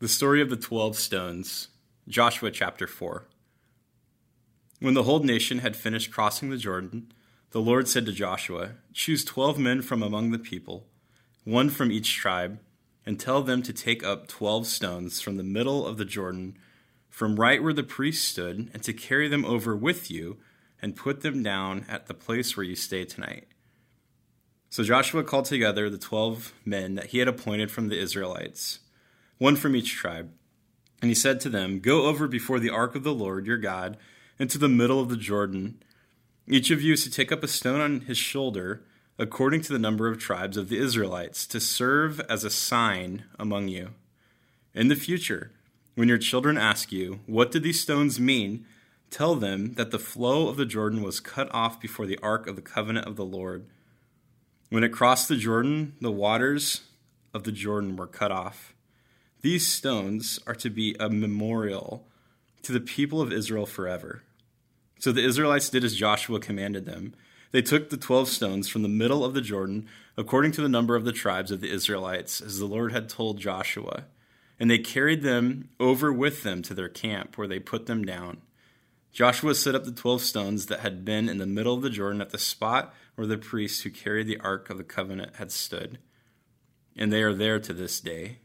The story of the twelve stones, Joshua chapter 4. When the whole nation had finished crossing the Jordan, the Lord said to Joshua, Choose twelve men from among the people, one from each tribe, and tell them to take up twelve stones from the middle of the Jordan, from right where the priests stood, and to carry them over with you, and put them down at the place where you stay tonight. So Joshua called together the twelve men that he had appointed from the Israelites one from each tribe. And he said to them, Go over before the ark of the Lord your God into the middle of the Jordan. Each of you is to take up a stone on his shoulder, according to the number of tribes of the Israelites, to serve as a sign among you. In the future, when your children ask you, What did these stones mean? tell them that the flow of the Jordan was cut off before the ark of the covenant of the Lord. When it crossed the Jordan, the waters of the Jordan were cut off. These stones are to be a memorial to the people of Israel forever. So the Israelites did as Joshua commanded them. They took the twelve stones from the middle of the Jordan, according to the number of the tribes of the Israelites, as the Lord had told Joshua. And they carried them over with them to their camp, where they put them down. Joshua set up the twelve stones that had been in the middle of the Jordan at the spot where the priests who carried the ark of the covenant had stood. And they are there to this day.